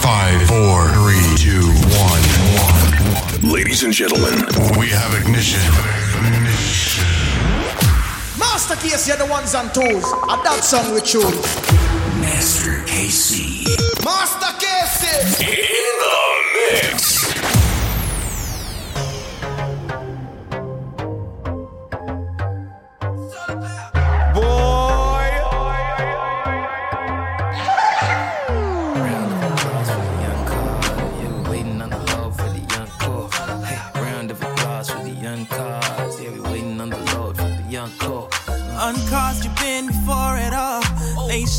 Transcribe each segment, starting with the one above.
Five, four, three, two, one, one. Ladies and gentlemen, we have ignition. ignition. Master KC are the ones on tools. And that song we choose. Master KC. Master KC.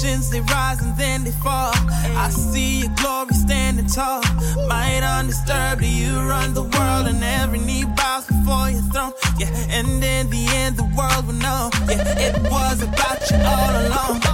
Emotions they rise and then they fall. I see your glory standing tall. Might undisturbed, you run the world, and every knee bows before your throne. Yeah, and in the end, the world will know. Yeah, it was about you all along.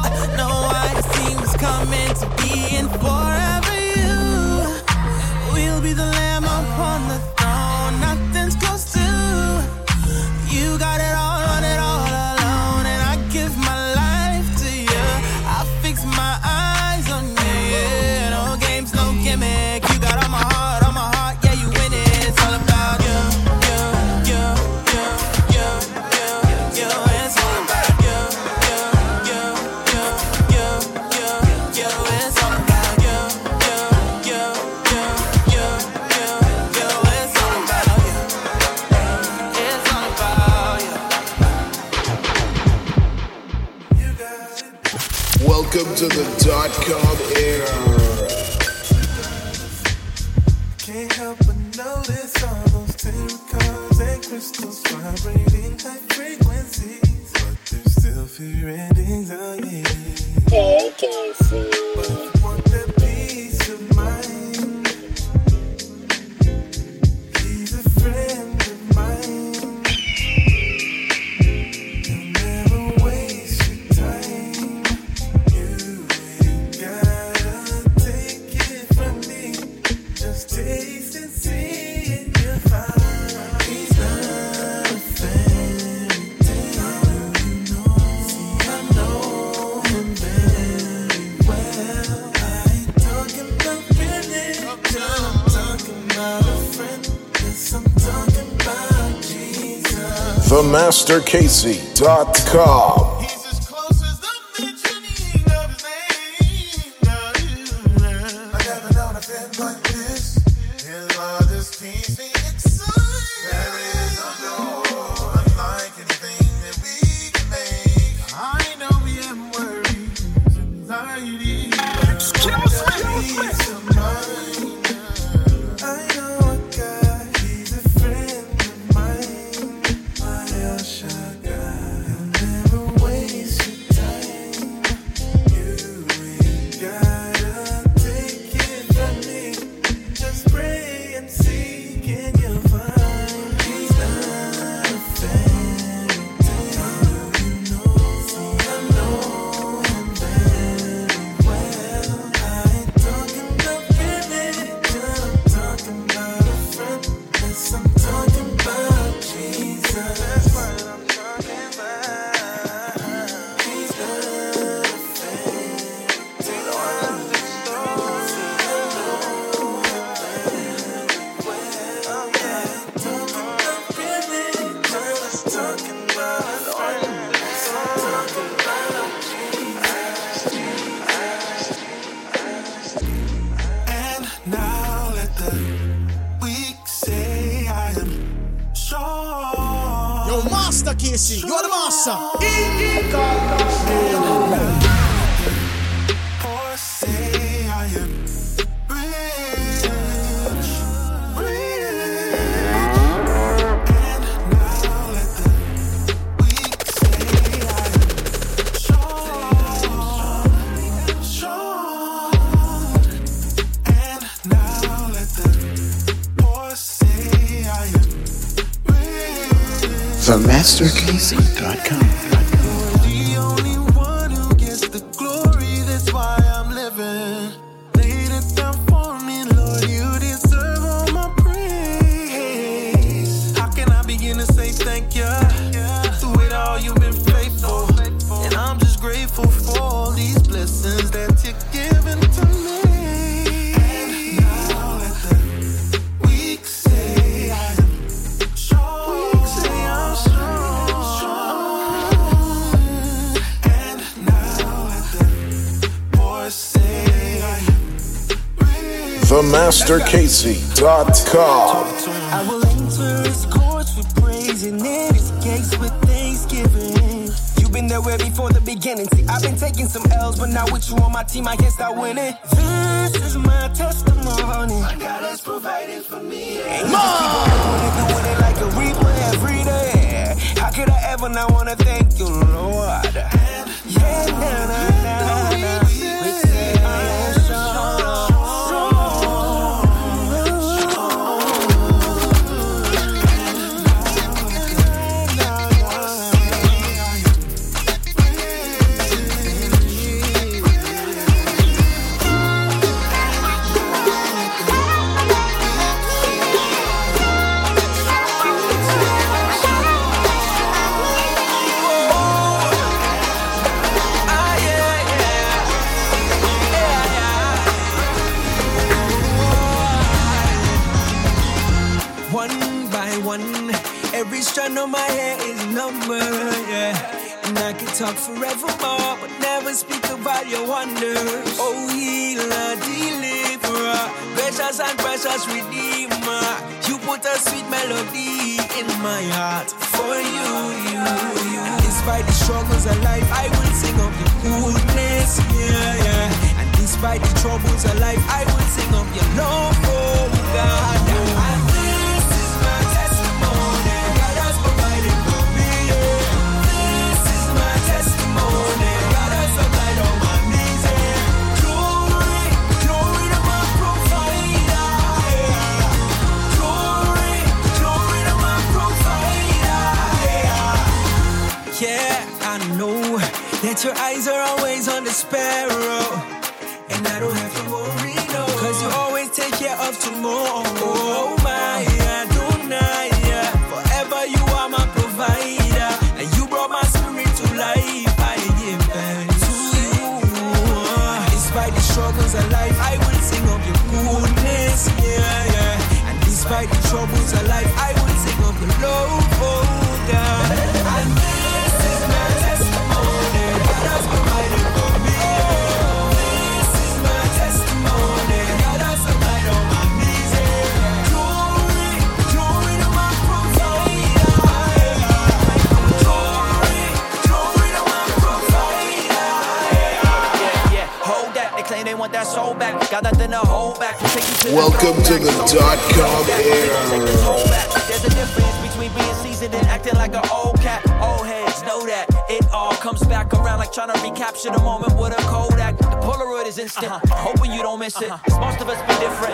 MasterKC.com. MasterKC.com. TheMasterKC.com. I will enter his with praise and in his gates with thanksgiving. You've been there way before the beginning. See, I've been taking some L's, but now with you on my team, I can't stop winning. This is my testimony. My God has provided for me. And keep doing it, like a every day. How could I ever not want to thank you, Lord? Yeah, precious and precious redeemer. You put a sweet melody in my heart for you, you, you. Despite the struggles of life, I will sing of your goodness, yeah, yeah. And despite the troubles of life, I will sing of your love, oh God. And that your eyes are always on the sparrow. And I don't have to worry, no. Cause you always take care of tomorrow. Oh my, Adonai. yeah. Forever you are my provider. And you brought my spirit to life. I give thanks to you. Despite the struggles of life, I will sing of your goodness. Yeah, yeah. And despite the troubles of life, I will sing of your love. That soul back. Got nothing to hold back. Take you to the Welcome to the dot com take era. There's a difference between being seasoned and acting like an old cat. Old heads know that it all comes back around like trying to recapture the moment with a Kodak. The Polaroid is instant. Uh-huh. Hoping you don't miss it. Uh-huh. 'Cause most of us be different.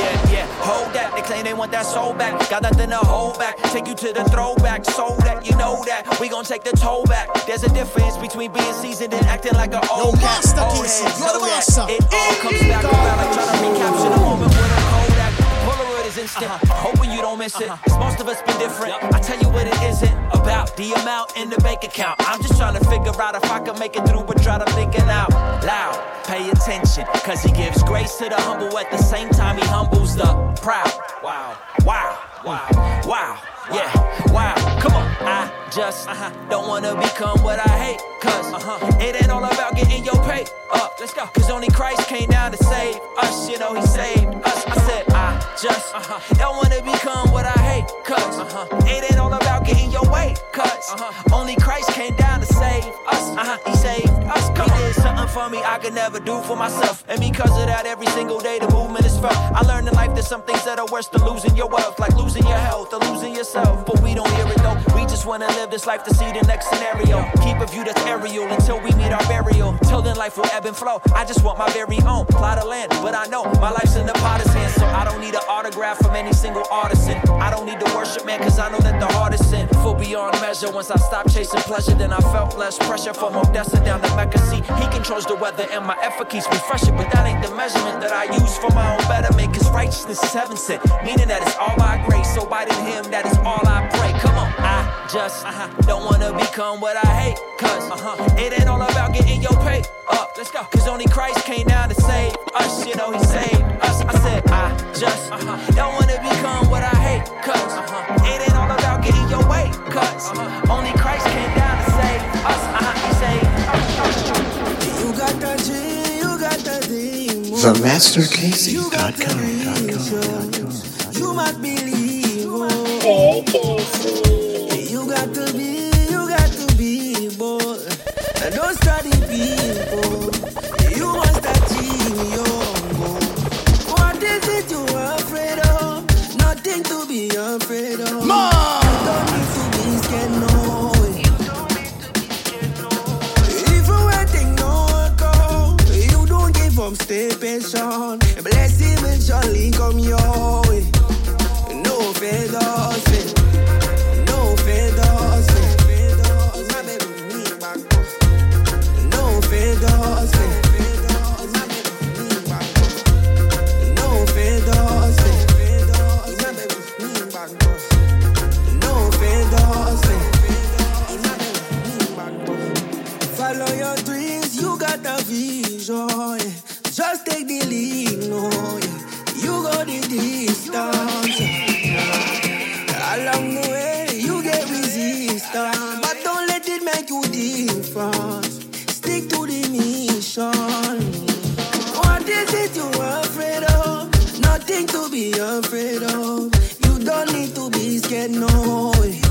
Yeah, yeah, hold that. They claim they want that soul back. Got nothing to hold back. Take you to the throwback. So that you know that we gon' take the toll back. There's a difference between being seasoned and acting like an old cat. Master Old heads you're the master. It all comes back around like trying to recapture the moment with a Kodak. Polaroid is instant. Uh-huh. Uh-huh. Hoping you don't miss it. 'Cause most of us be different. I tell you what it isn't about. The amount in the bank account. I'm just trying to figure out if I can make it through, but try to think out loud. Pay attention, cause he gives grace to the humble at the same time he humbles the proud. Wow, wow, wow, wow. Yeah, wow, come on. I just uh-huh, don't wanna become what I hate. Cause uh-huh, it ain't all about getting your pay up. Let's go. Cause only Christ came down to save us. You know, he saved us. I said, I just uh-huh, don't wanna become what I hate. Cause uh-huh, it ain't all about getting your way. Cause uh-huh, only Christ came down to save us. Uh-huh, he saved us. Come he did something for me I could never do for myself. And because of that, every single day the movement is felt. I learned in life there's some things that are worse than losing your wealth, like losing your health or losing yourself. But we don't hear it though. We just wanna live this life to see the next scenario. Keep a view that's aerial until we meet our burial. Till then, life will ebb and flow. I just want my very own plot of land. But I know my life's in the potter's hands, so I don't need an autograph from any single artisan. I don't need to worship man, cause I know that the heart sin. Full beyond measure. Once I stopped chasing pleasure, then I felt less pressure from Odessa down to Mecca. See, he controls the weather and my effort keeps me fresher. But that ain't the measurement that I use for my own betterment. Cause righteousness is heaven sent, meaning that it's all by grace. So by him, that is all I pray. Come on, I just uh-huh, don't wanna become what I hate. Cause uh-huh, it ain't all about getting your pay up. Let's go. Cause only Christ came down to save us. You know, he saved us. I said, I just uh-huh, don't wanna become what I hate. Cause uh-huh, it ain't all about getting your way. Cause uh-huh, only Christ came down to save us. Uh-huh, he saved us. You got the G, you got the demon. The MasterKC.com. You must believe. Oh. Dreams, you got the vision. yeah. Just take the lead, no, yeah. You go the distance. yeah. Along the way, you get resistance, but don't let it make you different. Stick to the mission. What is it you are afraid of? Nothing to be afraid of. You don't need to be scared, no. way.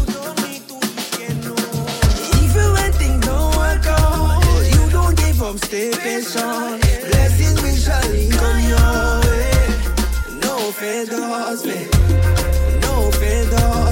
come stay patient. Blessings we shall income your way. No fear husband, no fear.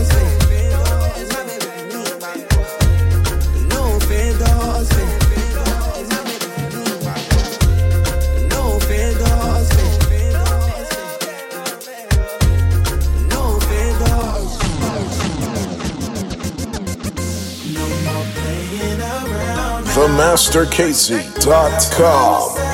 TheMasterKC.com.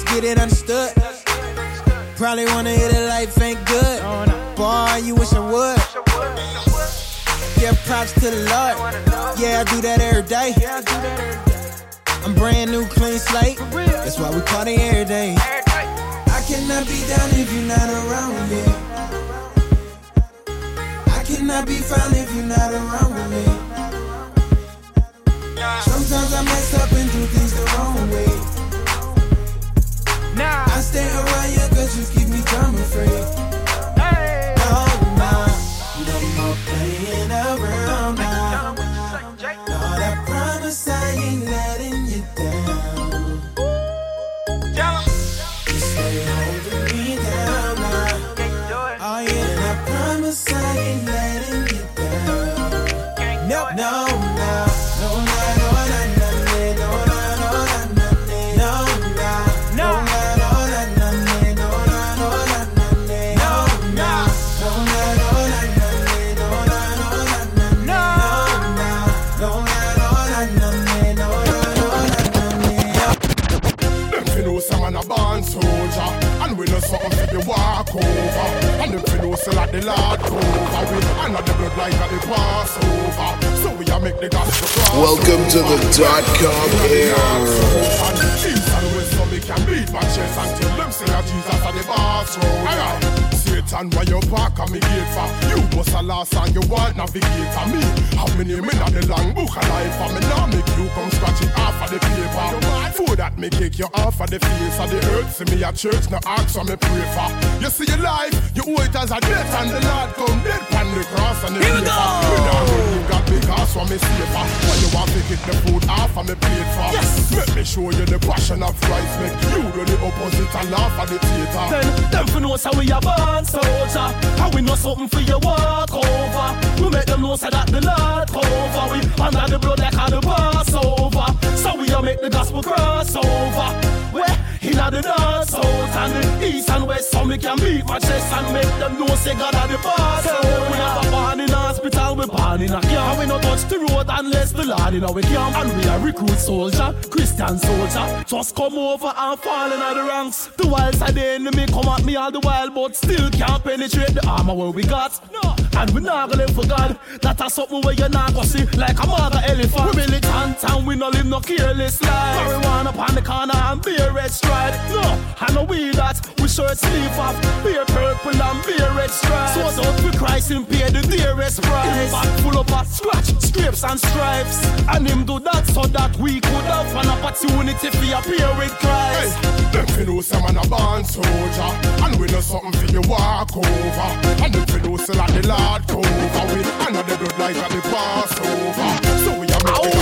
Let's get it understood. Probably wanna hear that life ain't good. Boy, you wish I would. Give props to the Lord. Yeah, I do that every day. I'm brand new, clean slate. That's why we party every day. I cannot be down if you're not around me. I cannot be found if you're not around me. Sometimes I mess up and do things the wrong way. I stay around you cause you keep me drama free. No, no, no more playing around now. Lord, I promise I ain't letting Welcome to the dot com era. And we so me can beat my chest Until them say that Jesus are the boss road Alright Satan, why you park on me gate for? You was a last and you want navigator Me, have me name in the long book of life for me now make you come scratching off of the paper. For that me kick you off of the face of the earth. See me at church, no ask what me pray for. You see your life, you owe it as a debt And the Lord come dead on the cross and the Here we go. Now know you got me cause for me safer. When you want to get the food off of me plate for? Yes. Let me show you the passion of Christ. Make you do the opposite and laugh at the theater. Then them for know so we a born soldier And we know something for you walk over. We make them know so that the Lord cover We under the blood like how the Passover So we a make the gospel cross over Where in the north, south, and the east and west, so me can beat my chest and make them know say God are the boss. So we never born in hospital, we born in a camp. We no touch the road unless the Lord in our camp. And we are recruit soldier, Christian soldier. Just come over and fall in the ranks. The wild side the enemy come at me all the while, but still can't penetrate the armor where we got. No, and we not gonna live for God. That is something where you not gonna see like a mother elephant. We militant and we no live no careless life. Marijuana upon the corner and beer red stride. No, I know we that we shirt sleeve off, beer purple and beer red stripes. So out for Christ him pay the dearest price. Back full up of scratch, scrapes and stripes. And him do that so that we could have an opportunity for appear with Christ. Them fi know say man a born soldier And we know something for you walk over And them fi know say like the Lord cover We honor the blood like a the Passover So we a make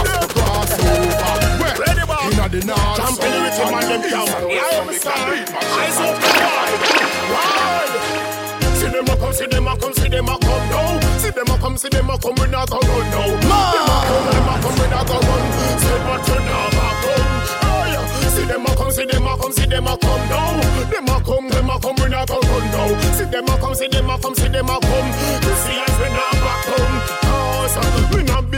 Inna the north Jump in the rhythm and them jump. I am a star. I saw the Wild. See them a come, see them a come, see them a come now. See them a come, see them a come, we not go run now. Them a come, them a come, we not go run. Say what you home. Oh. See them a come, see them a come, see them a come now. Them a come, them a come, we not go run now. See them a come, see them a come, see them a come. Christians we not back home. Cause we not business,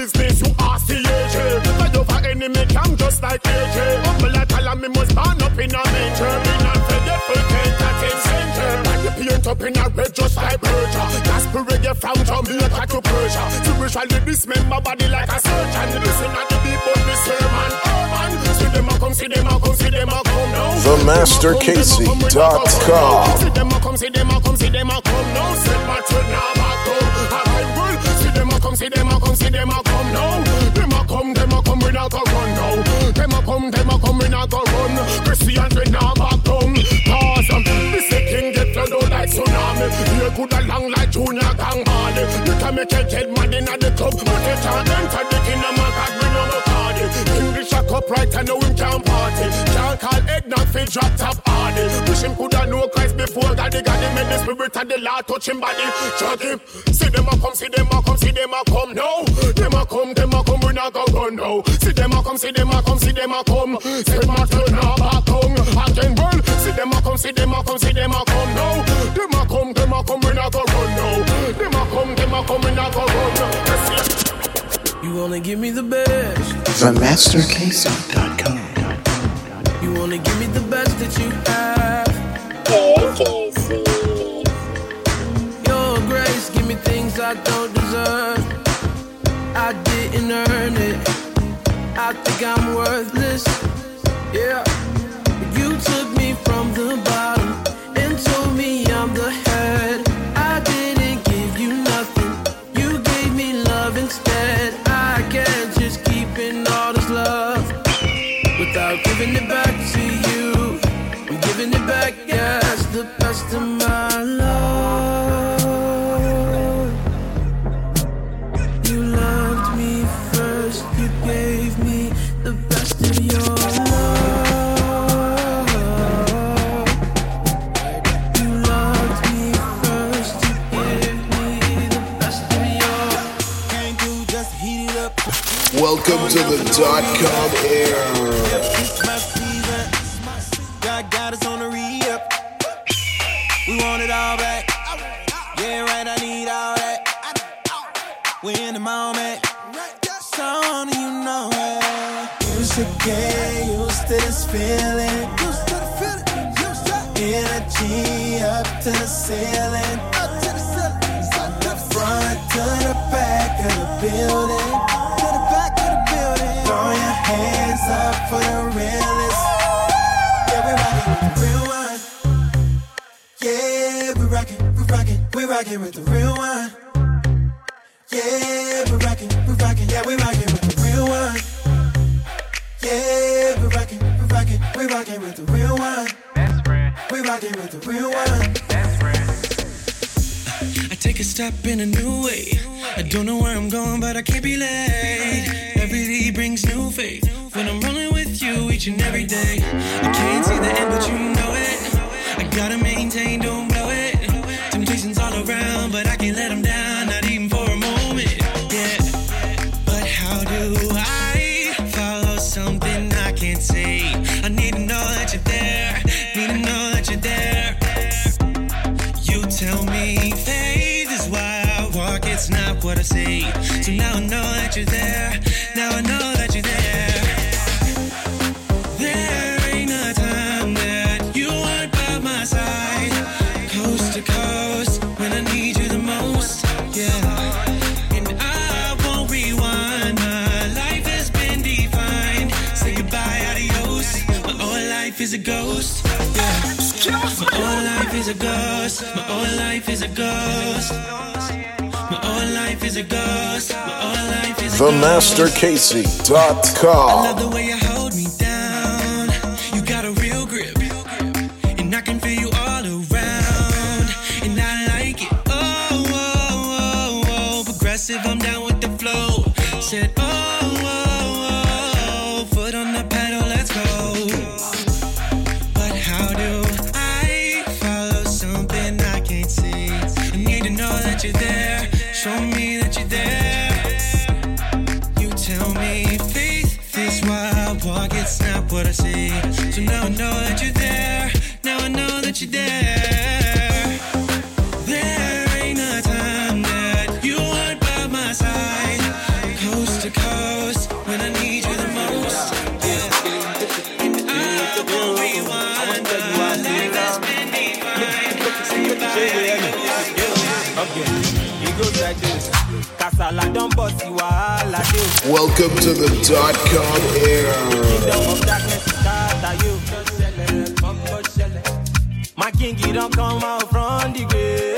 Enemy camp just like AJ. Humble like me must burn up in a manger. Me not forgetful, can't attain center. Like the paint up in a red just like Persia. Gospel reggae from Jamaica to Persia. Spiritually dismember body like a surgeon. Listen at the beat, but the sermon. Urban. See them a come, see them a come, see them a come now. TheMasterKC.com. See them a come, see them a come, see them a come now. Send my now back. I will see them a come, see them a come, see them a come now. Not go run now. Them a come, them a come, we not go run. Christians we not back down. Cause um, this the king get flood out like tsunami. You could a long like junior gang body. You can make a dead man in the club, but you can't enter the kingdom of God. English a cup right and know him can't party. Can't call eggnog fi drop top hardy. Wish him coulda know Christ before God. They got him in the spirit of the Lord touch him body. Chuck him. See them a come, see them a come, see them a come now. Them a come, them a come, we not go run now. See them a come, see them a come, see them a come. My turn now back home. Again, well, see them a come, see them a come, see them a come now. Them a come, them a come, we not go run now. Them a come, them a come, we not go. You wanna give me the best. TheMasterKC.com. You wanna give me the best that you have. Your grace, give me things I don't deserve. I didn't earn it. I think I'm worthless. Yeah. You took me from the bottom Welcome to the dot com era. God got us on the re-up. We want it all back. Yeah, right, I need all that. We're in the moment. So only you know it. You should get used to this feeling. Energy up to the ceiling. Front to the back of the building. Hands up for the realest. Yeah, we rockin' with the real one. Yeah, we rockin', we rockin', we rockin' with the real one. Yeah, we rockin', we rockin', yeah, we rockin' with the real one. Yeah, we rockin', we rockin', we rockin' with the real one. Best friend. We rockin' with the real one. Take a step in a new way. I don't know where I'm going, but I can't be late. Every day brings new faith. When I'm rolling with you each and every day, I can't see the end, but you know it. I gotta maintain, don't blow it. Temptations all around, but I can't let them down, is a ghost. Yeah. My whole life is a ghost. My whole life is a ghost. My whole life is a ghost. My whole life is a ghost. I love TheMasterKC.com. the way you hold me down. You got a real grip. And I can feel you all around. And I like it. Oh, oh, oh, oh. Progressive, I'm down with the flow. Said, oh, Welcome to the dot com era. You. My king, he don't come out from the grave.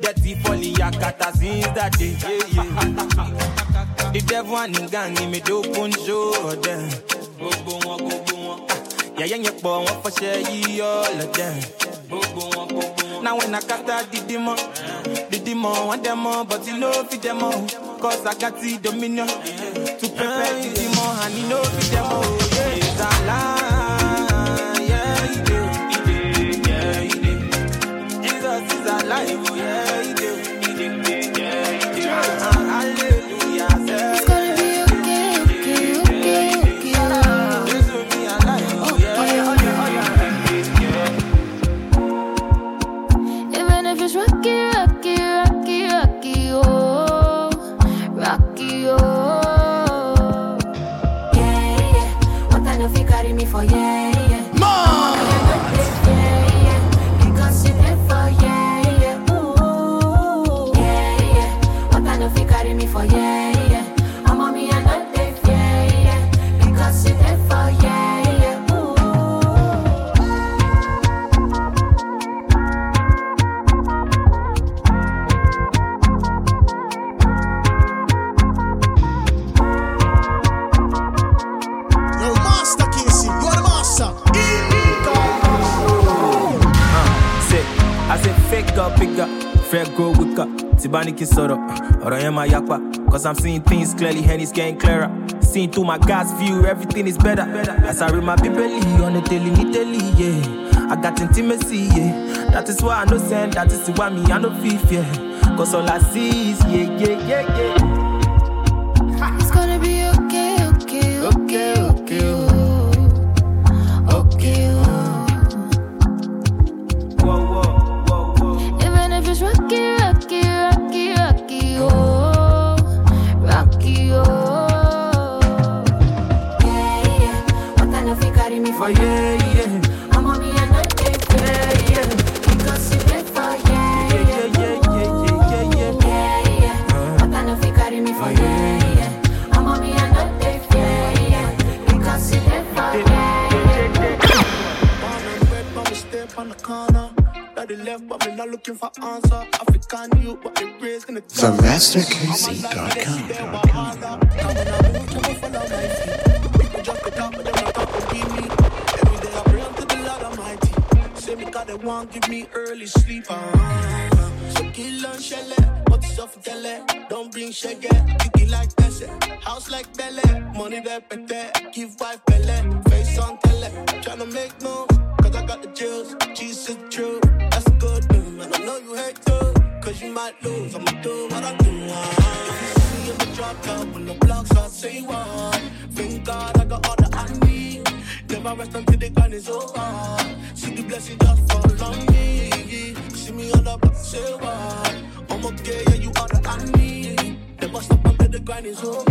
Dirty folly, yakata since that day. Yeah, yeah. The devil and him gang, he made open show them. Gbogbo wọn. Yẹ̀yẹ́ yẹn pọ̀ wọ́n fọṣẹ́ yí all of them. Now when I kata the demon, the demon want them all, but he no fit them all. Cause I got the dominion to prepare the demon and he no fit them all. Yeah, it's a lie. Yeah, he do. He do. Yeah, he do. Jesus is alive. Up, fair grow wick up. Tibani ki sọ̀rọ̀, ọ̀rọ̀ yẹn máa yapa. Cause I'm seeing things clearly and it's getting clearer. Seeing through my God's view, everything is better. As I read my Bible on the daily, daily, yeah. I got intimacy, yeah. That is why I know send, that is why me I no feel fear. Cause all I see is yeah, yeah, yeah, yeah. If you carry me for, Oh, yeah, yeah. I'm on me and I take yeah, yeah. Because you there yeah, Yeah, yeah. yeah, yeah, yeah, yeah, yeah, yeah. Yeah, yeah. What I know carry me for, oh, yeah, yeah. I'm on me and I take yeah, yeah. Because you there for, yeah, yeah. Born and bred, but me step on the corner. Daddy left, but me not looking for answer. African youth, but they raised in the Say me God, they want give me early sleep. Uh, and shell it, but stuff tell it. Don't bring kick it like Bessie. House like Belle, money that pete. Give wife Belle, face on tele. Tryna make moves, cause I got the jewels. Jesus truth, that's a good news. And I know you hate too, cause you might lose. I'ma do what I do. Uh, the drop top when the blocks I say what. Thank God I got all that I need. Never rest until the grind is over. See the blessing just fall on me. See me all up, say what? I'm okay, yeah, you are the I need. Never stop until the grind is over.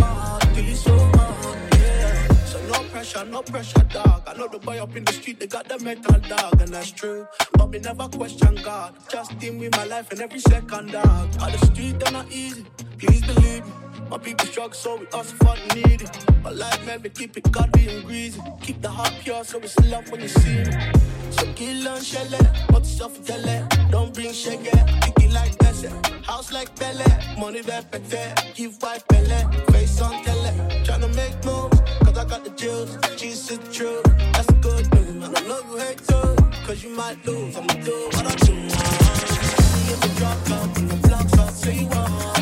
Till it's over, yeah. So no pressure, no pressure, dog. I know the boy up in the street, they got the metal dog, and that's true. But me never question God. Just deal with my life and every second, dog. All the street, they're not easy. Please believe me. My people struggle, so we hustle for the needy. My life, man, we keep it godly and greasy. Keep the heart pure, so it's love when you see me. So kill on shell, but yourself a tele. Don't bring shaggy, kick it like Bessie. House like Belle, money that pete. Give white belly, face on tele. Tryna make moves, cause I got the juice. Is the truth, that's the good news. I know you hate too, cause you might lose. I'ma do what I do. See if the drop and the vlogs up, say you.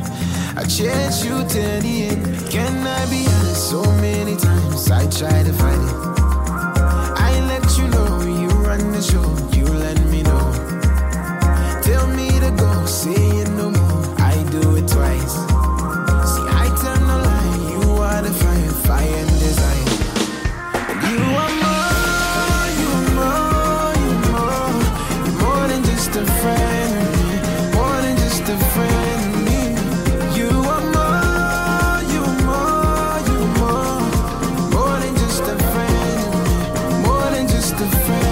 Chase you till the end. Can I be honest? So many times I try to fight it. I let you know you run the show. You let me know. Tell me to go, say it no more. I do it twice. See, I the. You are the fire, fire and desire. You are more, you are more, you are more. More than just a friend a friend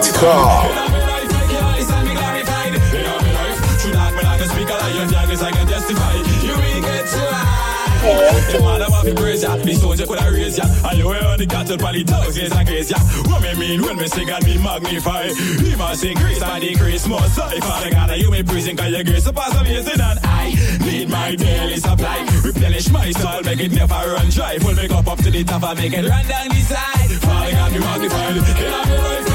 TheMasterKC.com. The man of fi praise ya, the stones you coulda raise ya, and you wear the cattle the thousands and grace ya. What me mean when me sing and me magnify? He must increase and decrease more. So if Father God, you me praising 'cause your grace surpass amazing, and I need my daily supply. Replenish my soul, make it never run dry. Full me cup up to the top and make it run down the side. Father God, be magnified. In all me life,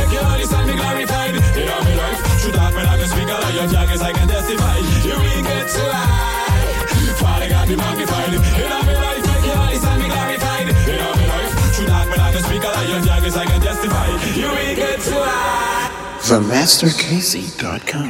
Of your jargons, I can testify. You will get to high. Father magnified. In all me life, glorified. In all me life, your jargons, I can testify. You will get to high. TheMasterKC.com.